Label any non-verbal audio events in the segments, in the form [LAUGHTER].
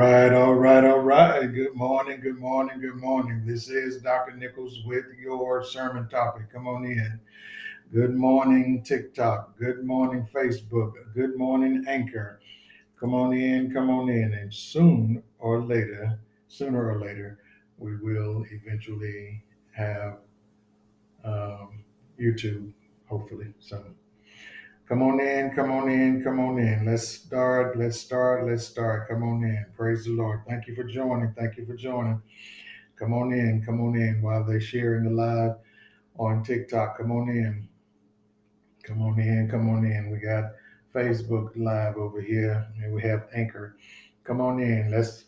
right, all right, all right. Good morning, good morning, good morning. This is Dr. Nichols with your sermon topic. Come on in. Good morning, TikTok. Good morning, Facebook. Good morning, Anchor. Come on in, come on in. And soon or later, sooner or later, we will eventually have um, YouTube, hopefully. So Come on in, come on in, come on in. Let's start, let's start, let's start. Come on in. Praise the Lord. Thank you for joining. Thank you for joining. Come on in, come on in while they're sharing the live on TikTok. Come on in. Come on in, come on in. We got Facebook live over here and we have Anchor. Come on in. Let's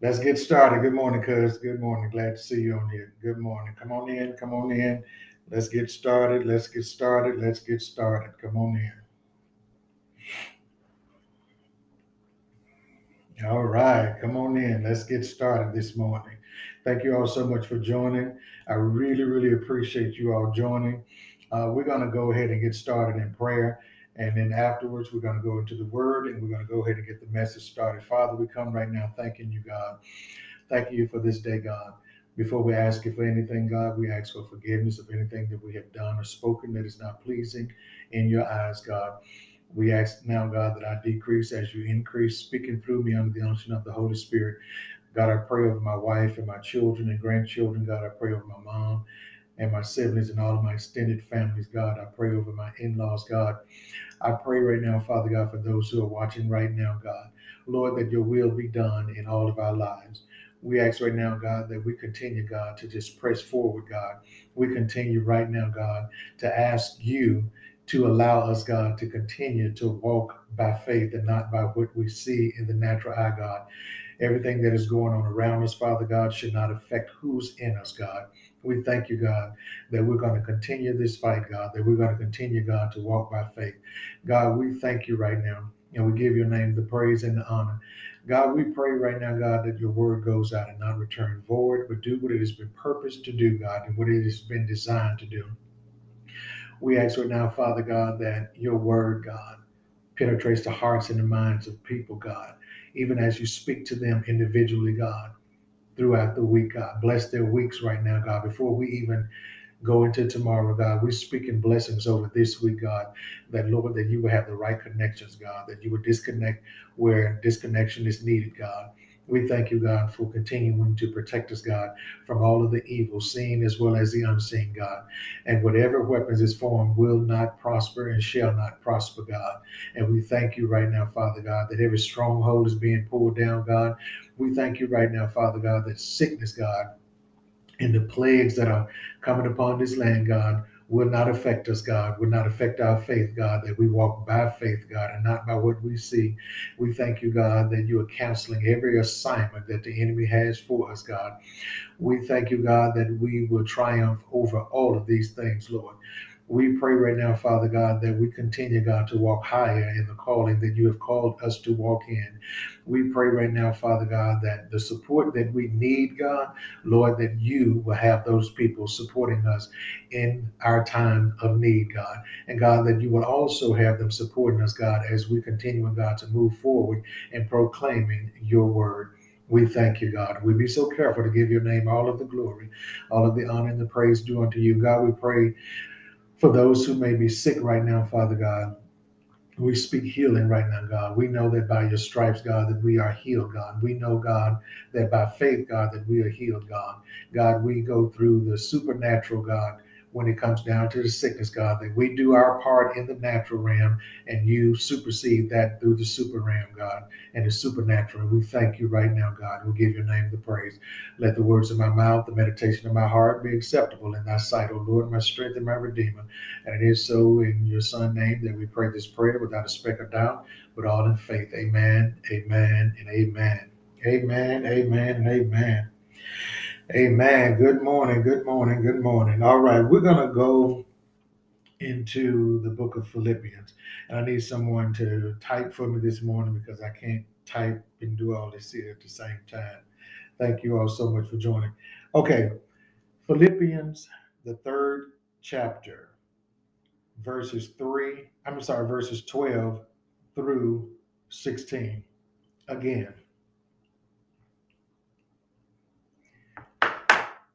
let's get started. Good morning, cuz. Good morning. Glad to see you on here. Good morning. Come on in, come on in. Let's get started. Let's get started. Let's get started. Come on in. All right, come on in. Let's get started this morning. Thank you all so much for joining. I really, really appreciate you all joining. Uh, we're going to go ahead and get started in prayer. And then afterwards, we're going to go into the word and we're going to go ahead and get the message started. Father, we come right now thanking you, God. Thank you for this day, God. Before we ask you for anything, God, we ask for forgiveness of anything that we have done or spoken that is not pleasing in your eyes, God. We ask now, God, that I decrease as you increase, speaking through me under the unction of the Holy Spirit. God, I pray over my wife and my children and grandchildren. God, I pray over my mom and my siblings and all of my extended families. God, I pray over my in laws. God, I pray right now, Father God, for those who are watching right now, God. Lord, that your will be done in all of our lives we ask right now, God, that we continue, God, to just press forward, God. We continue right now, God, to ask you to allow us, God, to continue to walk by faith and not by what we see in the natural eye, God. Everything that is going on around us, Father God, should not affect who's in us, God. We thank you, God, that we're going to continue this fight, God, that we're going to continue, God, to walk by faith. God, we thank you right now, and we give your name the praise and the honor. God, we pray right now, God, that your word goes out and not return void, but do what it has been purposed to do, God, and what it has been designed to do. We ask right now, Father God, that your word, God, penetrates the hearts and the minds of people, God, even as you speak to them individually, God, throughout the week, God. Bless their weeks right now, God, before we even go into tomorrow, God. We're speaking blessings over this week, God. That, Lord, that you will have the right connections, God. That you would disconnect where disconnection is needed, God. We thank you, God, for continuing to protect us, God, from all of the evil, seen as well as the unseen, God. And whatever weapons is formed will not prosper and shall not prosper, God. And we thank you right now, Father God, that every stronghold is being pulled down, God. We thank you right now, Father God, that sickness, God, and the plagues that are coming upon this land, God, will not affect us, God, will not affect our faith, God, that we walk by faith, God, and not by what we see. We thank you, God, that you are canceling every assignment that the enemy has for us, God. We thank you, God, that we will triumph over all of these things, Lord. We pray right now, Father God, that we continue, God, to walk higher in the calling that you have called us to walk in. We pray right now, Father God, that the support that we need, God, Lord, that you will have those people supporting us in our time of need, God. And God, that you will also have them supporting us, God, as we continue, God, to move forward in proclaiming your word. We thank you, God. We be so careful to give your name all of the glory, all of the honor and the praise due unto you. God, we pray for those who may be sick right now, Father God. We speak healing right now, God. We know that by your stripes, God, that we are healed, God. We know, God, that by faith, God, that we are healed, God. God, we go through the supernatural, God, when it comes down to the sickness, God, that we do our part in the natural realm and you supersede that through the super realm, God, and the supernatural. We thank you right now, God. We give your name the praise. Let the words of my mouth, the meditation of my heart be acceptable in thy sight, O Lord, my strength and my redeemer. And it is so in your son's name that we pray this prayer without a speck of doubt, but all in faith. Amen, amen, and amen. Amen, amen, and amen. Amen. Good morning. Good morning. Good morning. All right, we're going to go into the book of Philippians. And I need someone to type for me this morning because I can't type and do all this here at the same time. Thank you all so much for joining. Okay, Philippians, the third chapter, verses 3, I'm sorry, verses 12 through 16. Again,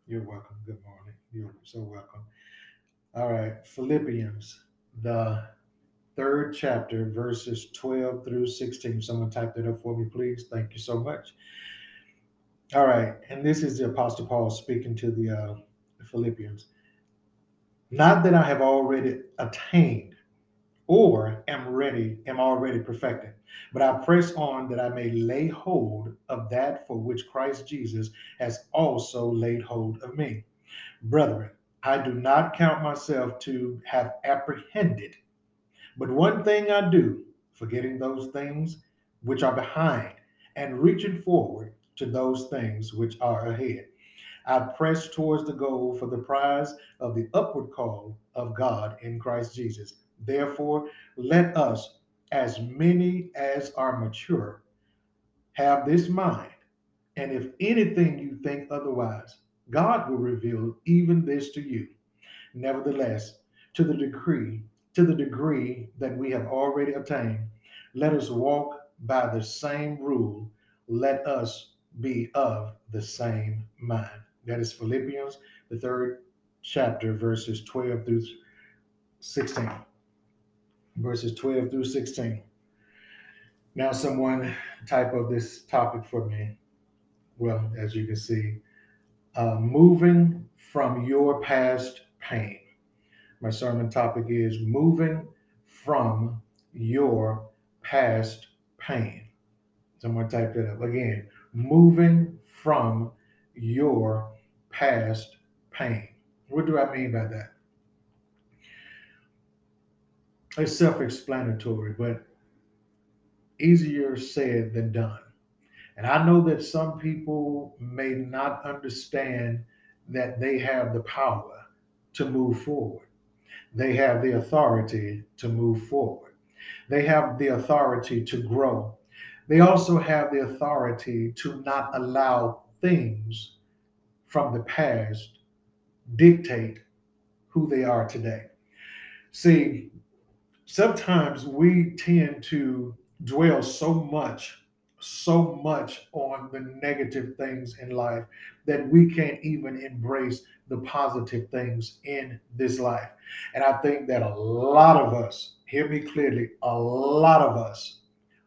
You're welcome. Good morning. You're so welcome. All right. Philippians, the third chapter, verses 12 through 16. Someone type that up for me, please. Thank you so much. All right. And this is the Apostle Paul speaking to the uh, Philippians. Not that I have already attained or am ready, am already perfected, but I press on that I may lay hold of that for which Christ Jesus has also laid hold of me. Brethren, I do not count myself to have apprehended, but one thing I do, forgetting those things which are behind and reaching forward to those things which are ahead. I press towards the goal for the prize of the upward call of God in Christ Jesus. Therefore, let us, as many as are mature, have this mind. And if anything you think otherwise, God will reveal even this to you. Nevertheless, to the degree, to the degree that we have already attained, let us walk by the same rule. Let us be of the same mind. That is Philippians, the third chapter, verses 12 through 16. Verses 12 through 16. Now, someone type of this topic for me. Well, as you can see, uh, moving from your past pain. My sermon topic is moving from your past pain. Someone type that up again. Moving from your past pain. What do I mean by that? It's self explanatory, but easier said than done. And I know that some people may not understand that they have the power to move forward. They have the authority to move forward. They have the authority to grow. They also have the authority to not allow things from the past dictate who they are today. See, sometimes we tend to dwell so much so much on the negative things in life that we can't even embrace the positive things in this life. And I think that a lot of us, hear me clearly, a lot of us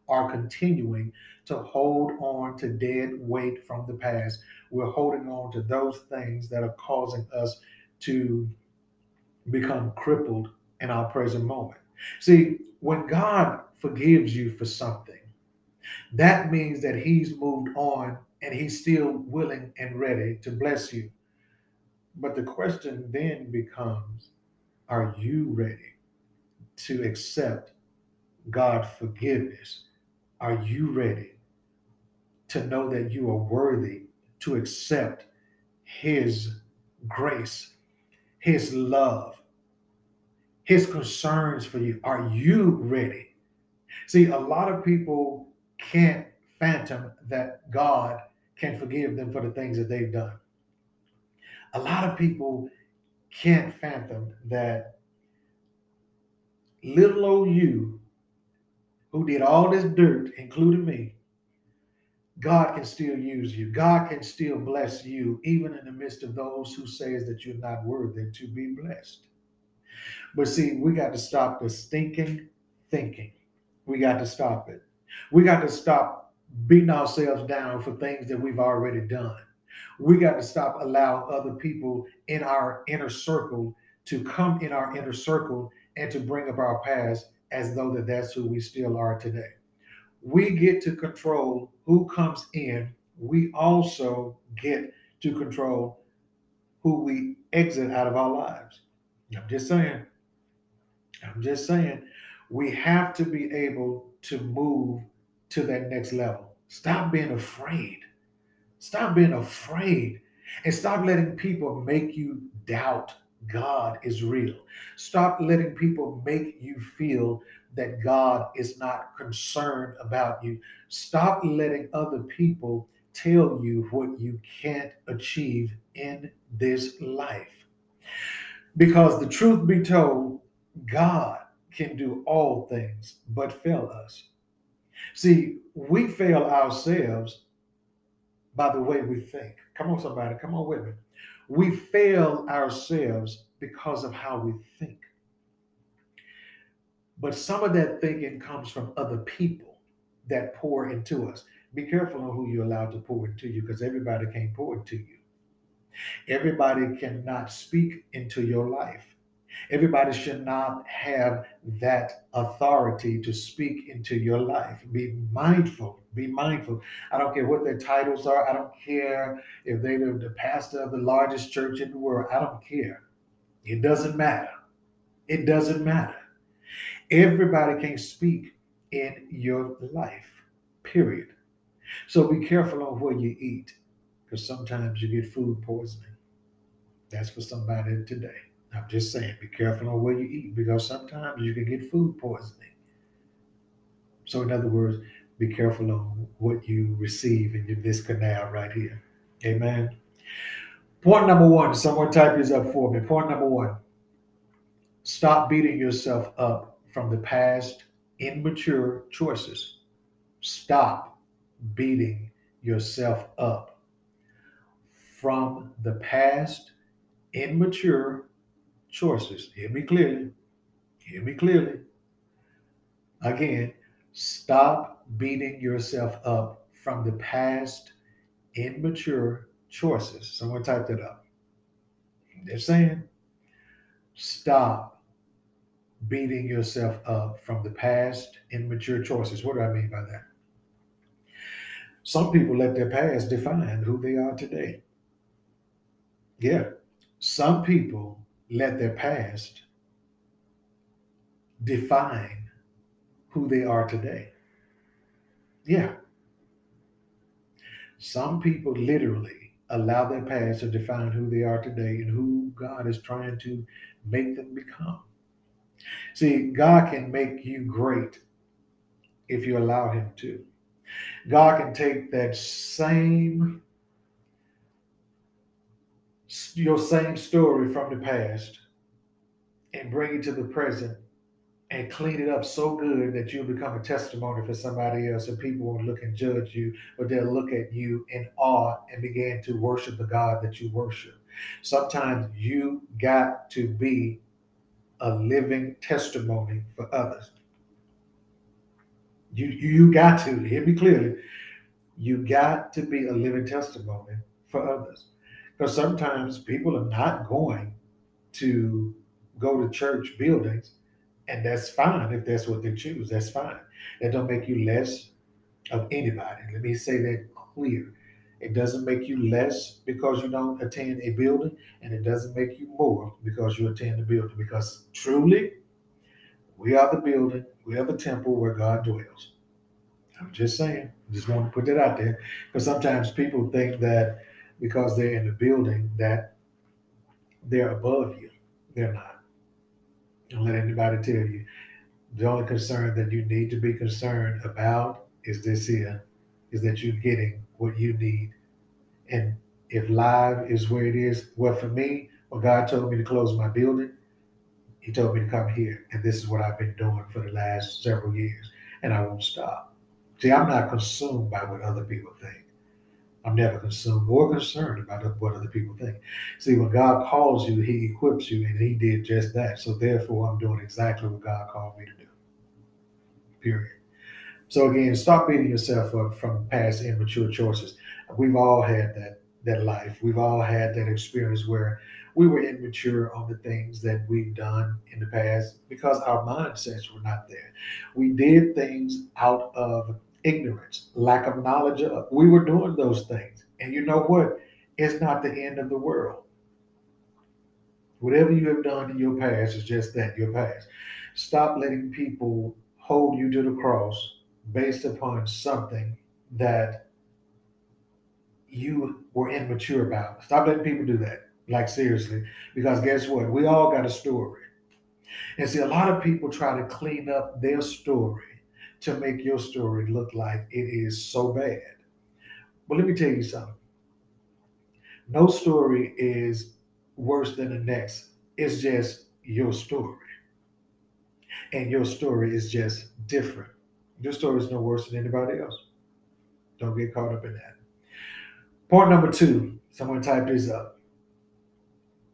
are continuing to hold on to dead weight from the past. We're holding on to those things that are causing us to become crippled in our present moment. See, when God forgives you for something, that means that he's moved on and he's still willing and ready to bless you. But the question then becomes are you ready to accept God's forgiveness? Are you ready to know that you are worthy to accept His grace, His love, His concerns for you? Are you ready? See, a lot of people can't phantom that God can forgive them for the things that they've done. A lot of people can't fathom that little old you who did all this dirt, including me, God can still use you. God can still bless you, even in the midst of those who says that you're not worthy to be blessed. But see, we got to stop the stinking thinking. We got to stop it. We got to stop beating ourselves down for things that we've already done. We got to stop allowing other people in our inner circle to come in our inner circle and to bring up our past as though that that's who we still are today. We get to control who comes in. We also get to control who we exit out of our lives. I'm just saying. I'm just saying. We have to be able to move to that next level. Stop being afraid. Stop being afraid and stop letting people make you doubt God is real. Stop letting people make you feel that God is not concerned about you. Stop letting other people tell you what you can't achieve in this life. Because the truth be told, God can do all things but fail us. See, we fail ourselves by the way we think. Come on, somebody, come on with me. We fail ourselves because of how we think. But some of that thinking comes from other people that pour into us. Be careful on who you allow to pour into you because everybody can't pour into you. Everybody cannot speak into your life. Everybody should not have that authority to speak into your life. Be mindful. Be mindful. I don't care what their titles are. I don't care if they're the pastor of the largest church in the world. I don't care. It doesn't matter. It doesn't matter. Everybody can speak in your life, period. So be careful on what you eat because sometimes you get food poisoning. That's for somebody today. I'm just saying, be careful on what you eat because sometimes you can get food poisoning. So, in other words, be careful on what you receive in this canal right here. Amen. Point number one, someone type this up for me. Point number one stop beating yourself up from the past immature choices. Stop beating yourself up from the past immature choices. Hear me clearly. Hear me clearly. Again, stop beating yourself up from the past immature choices. Someone typed it up. They're saying, stop beating yourself up from the past immature choices. What do I mean by that? Some people let their past define who they are today. Yeah. Some people let their past define who they are today. Yeah. Some people literally allow their past to define who they are today and who God is trying to make them become. See, God can make you great if you allow Him to. God can take that same your same story from the past and bring it to the present and clean it up so good that you'll become a testimony for somebody else and people won't look and judge you, but they'll look at you in awe and begin to worship the God that you worship. Sometimes you got to be a living testimony for others. You you got to hear me clearly. You got to be a living testimony for others. Because sometimes people are not going to go to church buildings, and that's fine if that's what they choose. That's fine. That don't make you less of anybody. Let me say that clear. It doesn't make you less because you don't attend a building, and it doesn't make you more because you attend the building. Because truly, we are the building, we are the temple where God dwells. I'm just saying, just want to put that out there because sometimes people think that because they're in the building that they're above you. They're not. Don't let anybody tell you. The only concern that you need to be concerned about is this here, is that you're getting what you need. And if live is where it is, well, for me, when God told me to close my building, He told me to come here. And this is what I've been doing for the last several years. And I won't stop. See, I'm not consumed by what other people think. I'm never consumed or concerned about what other people think. See, when God calls you, He equips you, and He did just that. So therefore, I'm doing exactly what God called me to do. Period. So again, stop beating yourself up from past immature choices. We've all had that that life. We've all had that experience where we were immature on the things that we've done in the past because our mindsets were not there. We did things out of ignorance, lack of knowledge of. We were doing those things. And you know what? It's not the end of the world. Whatever you have done in your past is just that, your past. Stop letting people hold you to the cross based upon something that you were immature about. Stop letting people do that. Like, seriously. Because guess what? We all got a story. And see, a lot of people try to clean up their story to make your story look like it is so bad. But let me tell you something. No story is worse than the next. It's just your story. And your story is just different. Your story is no worse than anybody else. Don't get caught up in that. Point number two, someone type this up.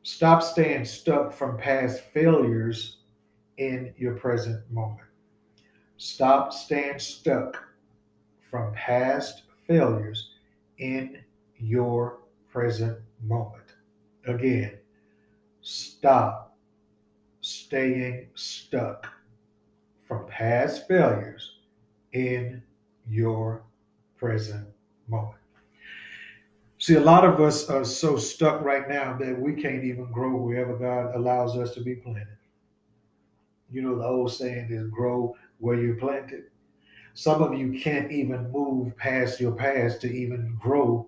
Stop staying stuck from past failures in your present moment. Stop staying stuck from past failures in your present moment. Again, stop staying stuck from past failures in your present moment. See, a lot of us are so stuck right now that we can't even grow wherever God allows us to be planted. You know, the old saying is grow where you're planted. Some of you can't even move past your past to even grow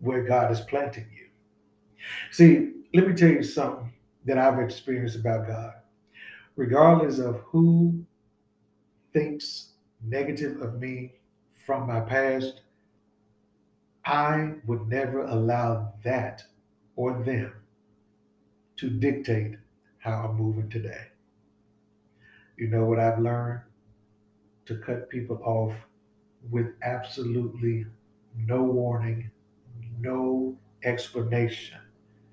where God is planting you. See, let me tell you something that I've experienced about God. Regardless of who thinks negative of me from my past, I would never allow that or them to dictate how I'm moving today. You know what I've learned? To cut people off with absolutely no warning, no explanation.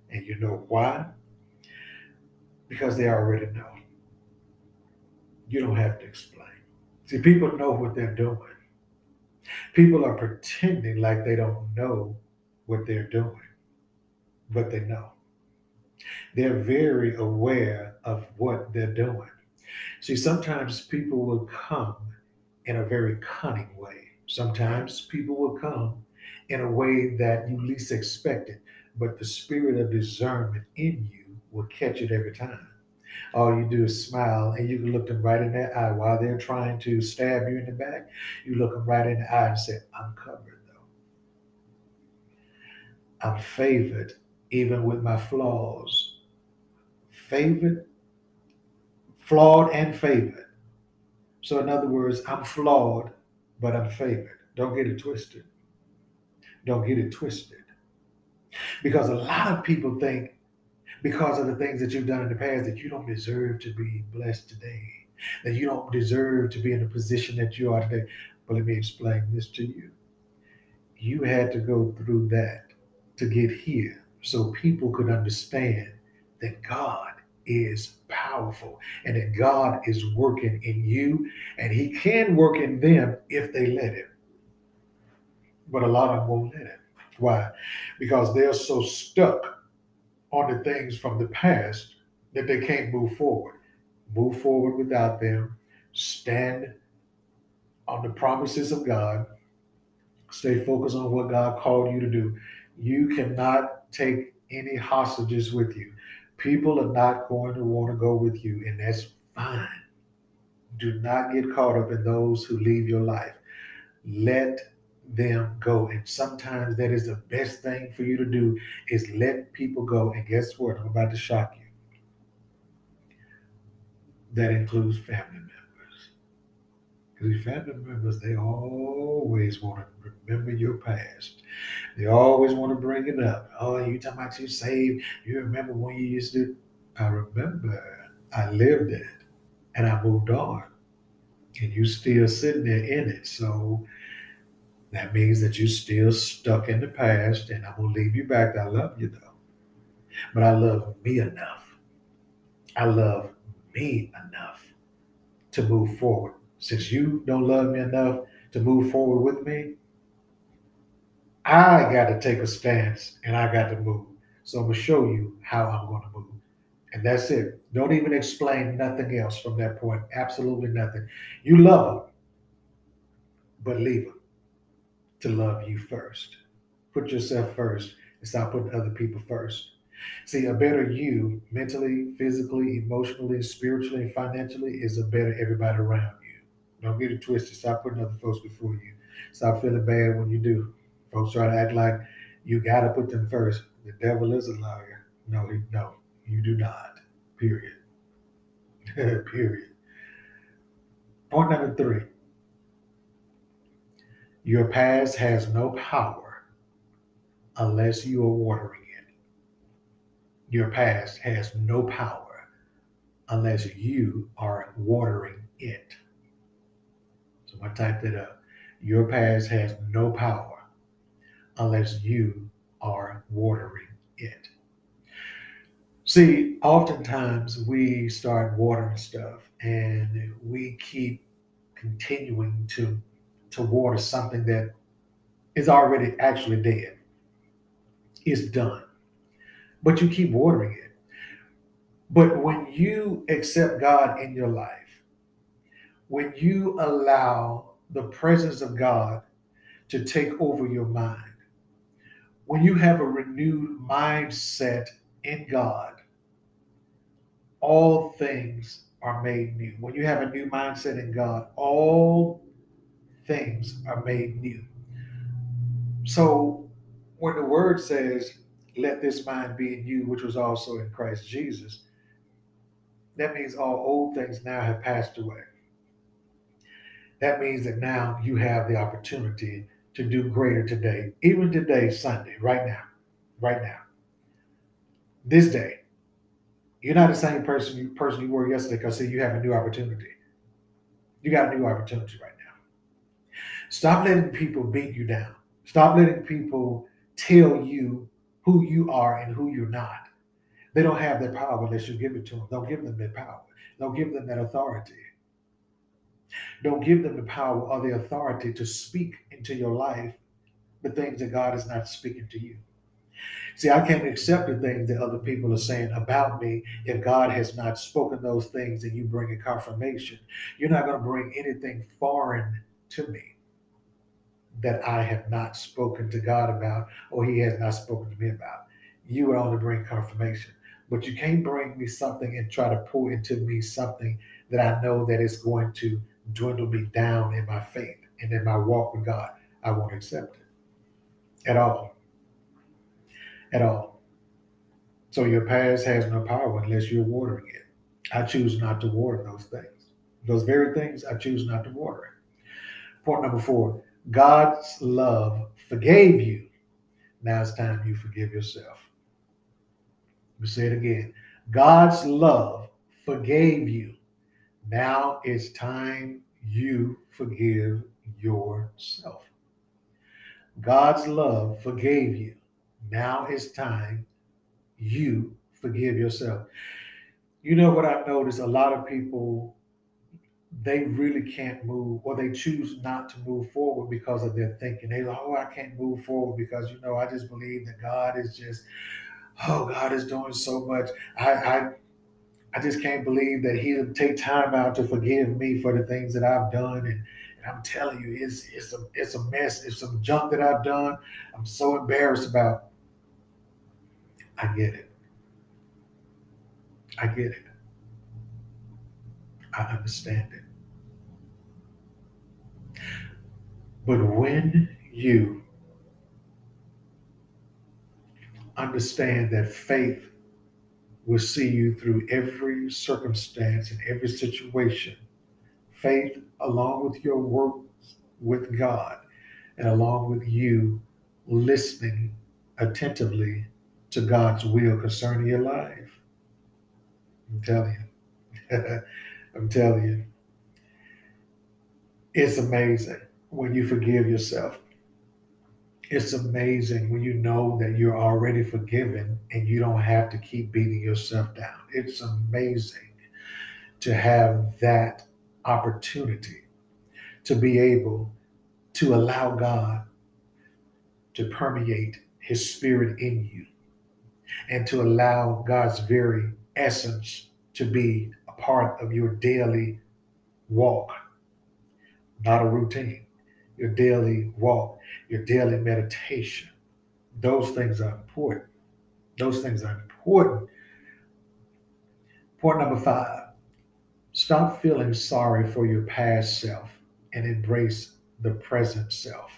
And you know why? Because they already know. You don't have to explain. See, people know what they're doing. People are pretending like they don't know what they're doing, but they know. They're very aware of what they're doing. See, sometimes people will come in a very cunning way. Sometimes people will come in a way that you least expect it, but the spirit of discernment in you will catch it every time. All you do is smile, and you can look them right in their eye while they're trying to stab you in the back. You look them right in the eye and say, I'm covered, though. I'm favored, even with my flaws. Favored, flawed, and favored. So, in other words, I'm flawed, but I'm favored. Don't get it twisted. Don't get it twisted. Because a lot of people think because of the things that you've done in the past that you don't deserve to be blessed today, that you don't deserve to be in the position that you are today. But let me explain this to you. You had to go through that to get here so people could understand that God is powerful and that God is working in you and He can work in them if they let Him. But a lot of them won't let Him. Why? Because they're so stuck on the things from the past that they can't move forward. Move forward without them. Stand on the promises of God. Stay focused on what God called you to do. You cannot take any hostages with you. People are not going to want to go with you, and that's fine. Do not get caught up in those who leave your life. Let them go. And sometimes that is the best thing for you to do is let people go. And guess what? I'm about to shock you. That includes family members. Because family members, they always want to remember your past. They always want to bring it up. Oh, you talking about you saved. You remember when you used to. I remember I lived it and I moved on. And you still sitting there in it. So that means that you're still stuck in the past, and I'm gonna leave you back. I love you though, but I love me enough. I love me enough to move forward. Since you don't love me enough to move forward with me, I got to take a stance and I got to move. So I'm gonna show you how I'm gonna move. And that's it. Don't even explain nothing else from that point. Absolutely nothing. You love them, but leave them to love you first. Put yourself first and stop putting other people first. See, a better you, mentally, physically, emotionally, spiritually, and financially, is a better everybody around. Don't get it twisted. Stop putting other folks before you. Stop feeling bad when you do. Folks try to act like you got to put them first. The devil is a liar. No, he, no, you do not. Period. [LAUGHS] Period. Point number three your past has no power unless you are watering it. Your past has no power unless you are watering it. So I typed it up. Your past has no power unless you are watering it. See, oftentimes we start watering stuff and we keep continuing to to water something that is already actually dead. It's done. But you keep watering it. But when you accept God in your life, when you allow the presence of God to take over your mind, when you have a renewed mindset in God, all things are made new. When you have a new mindset in God, all things are made new. So when the word says, let this mind be in you, which was also in Christ Jesus, that means all old things now have passed away. That means that now you have the opportunity to do greater today, even today, Sunday, right now, right now, this day. You're not the same person you person you were yesterday because see you have a new opportunity. You got a new opportunity right now. Stop letting people beat you down. Stop letting people tell you who you are and who you're not. They don't have that power unless you give it to them. Don't give them that power. Don't give them that authority. Don't give them the power or the authority to speak into your life the things that God is not speaking to you. See, I can't accept the things that other people are saying about me if God has not spoken those things and you bring a confirmation. You're not going to bring anything foreign to me that I have not spoken to God about or He has not spoken to me about. You would only bring confirmation. But you can't bring me something and try to pour into me something that I know that is going to dwindle me down in my faith and in my walk with God. I won't accept it at all. At all. So your past has no power unless you're watering it. I choose not to water those things. Those very things I choose not to water. Point number four God's love forgave you. Now it's time you forgive yourself. We say it again. God's love forgave you. Now it's time you forgive yourself. God's love forgave you. Now it's time you forgive yourself. You know what I've noticed? A lot of people they really can't move or they choose not to move forward because of their thinking. They like, oh, I can't move forward because you know I just believe that God is just, oh, God is doing so much. I I, I just can't believe that He'll take time out to forgive me for the things that I've done. And, and I'm telling you, it's it's a it's a mess. It's some junk that I've done. I'm so embarrassed about. I get it. I get it. I understand it. But when you understand that faith will see you through every circumstance and every situation, faith, along with your work with God and along with you listening attentively to God's will concerning your life. I'm telling you. [LAUGHS] I'm telling you. It's amazing when you forgive yourself. It's amazing when you know that you're already forgiven and you don't have to keep beating yourself down. It's amazing to have that opportunity to be able to allow God to permeate his spirit in you and to allow God's very essence to be a part of your daily walk, not a routine your daily walk, your daily meditation. Those things are important. Those things are important. Point number five stop feeling sorry for your past self and embrace the present self.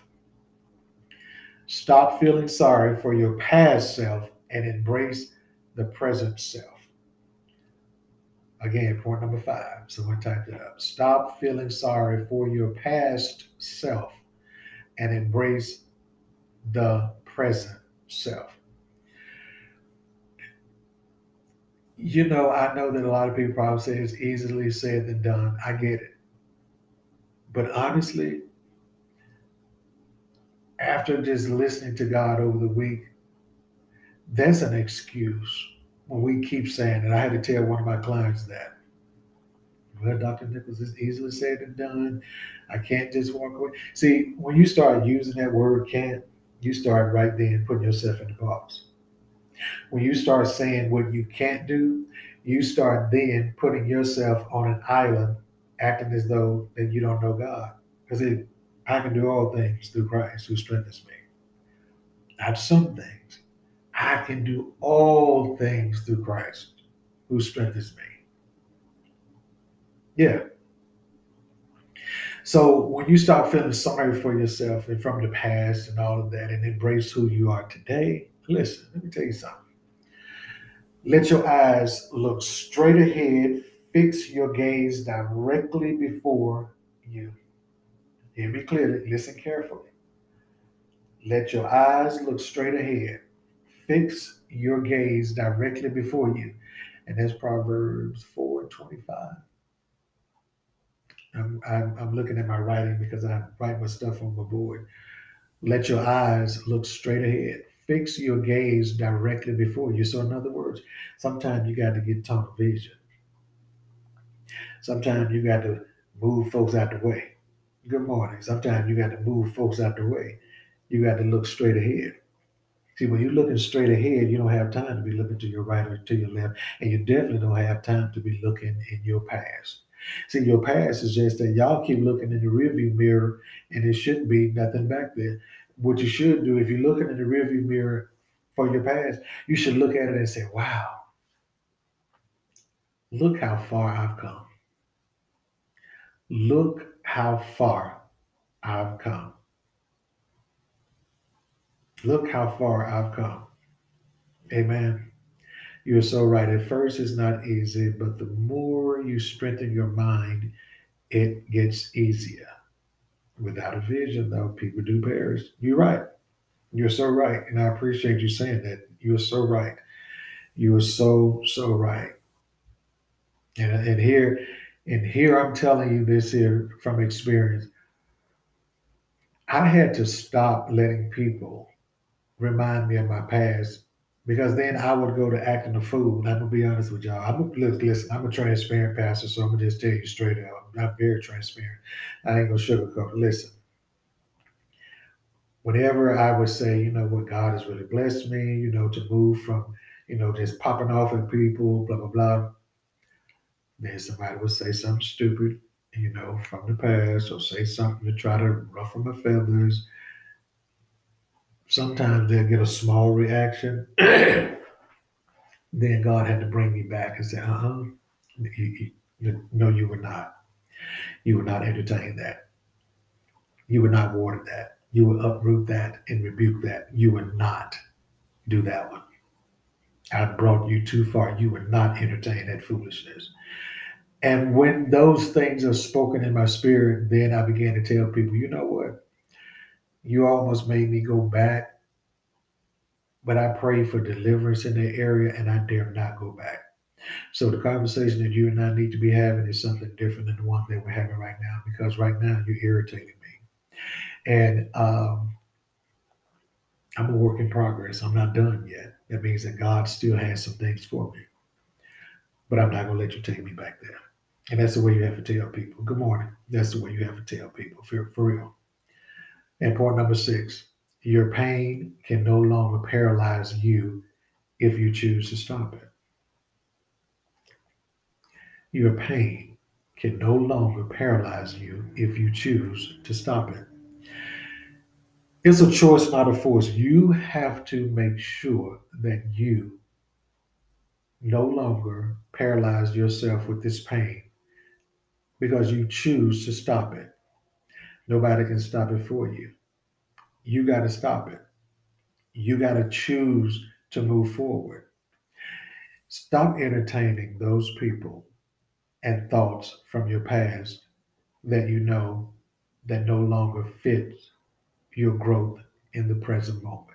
Stop feeling sorry for your past self and embrace the present self. Again, point number five. Someone typed it up. Stop feeling sorry for your past self and embrace the present self. You know, I know that a lot of people probably say it's easily said than done. I get it. But honestly, after just listening to God over the week, that's an excuse when we keep saying, and I had to tell one of my clients that, well, Dr. Nichols, is easily said and done. I can't just walk away. See, when you start using that word can't, you start right then putting yourself in the box. When you start saying what you can't do, you start then putting yourself on an island, acting as though that you don't know God. Because I can do all things through Christ who strengthens me. Not some things. I can do all things through Christ who strengthens me. Yeah. So when you start feeling sorry for yourself and from the past and all of that and embrace who you are today, listen, let me tell you something. Let your eyes look straight ahead, fix your gaze directly before you. Hear me clearly, listen carefully. Let your eyes look straight ahead, fix your gaze directly before you. And that's Proverbs 4 25. I'm, I'm, I'm looking at my writing because I write my stuff on my board. Let your eyes look straight ahead. Fix your gaze directly before you. So, in other words, sometimes you got to get tunnel vision. Sometimes you got to move folks out the way. Good morning. Sometimes you got to move folks out the way. You got to look straight ahead. See, when you're looking straight ahead, you don't have time to be looking to your right or to your left, and you definitely don't have time to be looking in your past. See, your past is just that y'all keep looking in the rearview mirror, and it shouldn't be nothing back there. What you should do, if you're looking in the rearview mirror for your past, you should look at it and say, "Wow, look how far I've come. Look how far I've come. Look how far I've come." Amen. You're so right. At first, it's not easy, but the more you strengthen your mind, it gets easier. Without a vision, though, people do perish. You're right. You're so right. And I appreciate you saying that. You're so right. You are so, so right. And, and here, and here I'm telling you this here from experience. I had to stop letting people remind me of my past because then I would go to acting a fool. I'm gonna be honest with y'all. I'm a, look, listen. I'm a transparent pastor, so I'm gonna just tell you straight out. I'm not very transparent. I ain't gonna sugarcoat. It. Listen. Whenever I would say, you know what, God has really blessed me, you know, to move from, you know, just popping off at people, blah blah blah. Then somebody would say something stupid, you know, from the past, or say something to try to ruffle my feathers sometimes they'll get a small reaction. [CLEARS THROAT] then God had to bring me back and say, uh huh, no, you were not. You would not entertain that. You would not water that. You would uproot that and rebuke that. You would not do that one. I brought you too far. You would not entertain that foolishness. And when those things are spoken in my spirit, then I began to tell people, you know what? You almost made me go back. But I pray for deliverance in that area and I dare not go back. So the conversation that you and I need to be having is something different than the one that we're having right now because right now you're irritating me. And um, I'm a work in progress. I'm not done yet. That means that God still has some things for me. But I'm not going to let you take me back there. And that's the way you have to tell people. Good morning. That's the way you have to tell people for, for real. And point number six, your pain can no longer paralyze you if you choose to stop it. Your pain can no longer paralyze you if you choose to stop it. It's a choice, not a force. You have to make sure that you no longer paralyze yourself with this pain because you choose to stop it. Nobody can stop it for you. You got to stop it. You got to choose to move forward. Stop entertaining those people and thoughts from your past that you know that no longer fits your growth in the present moment.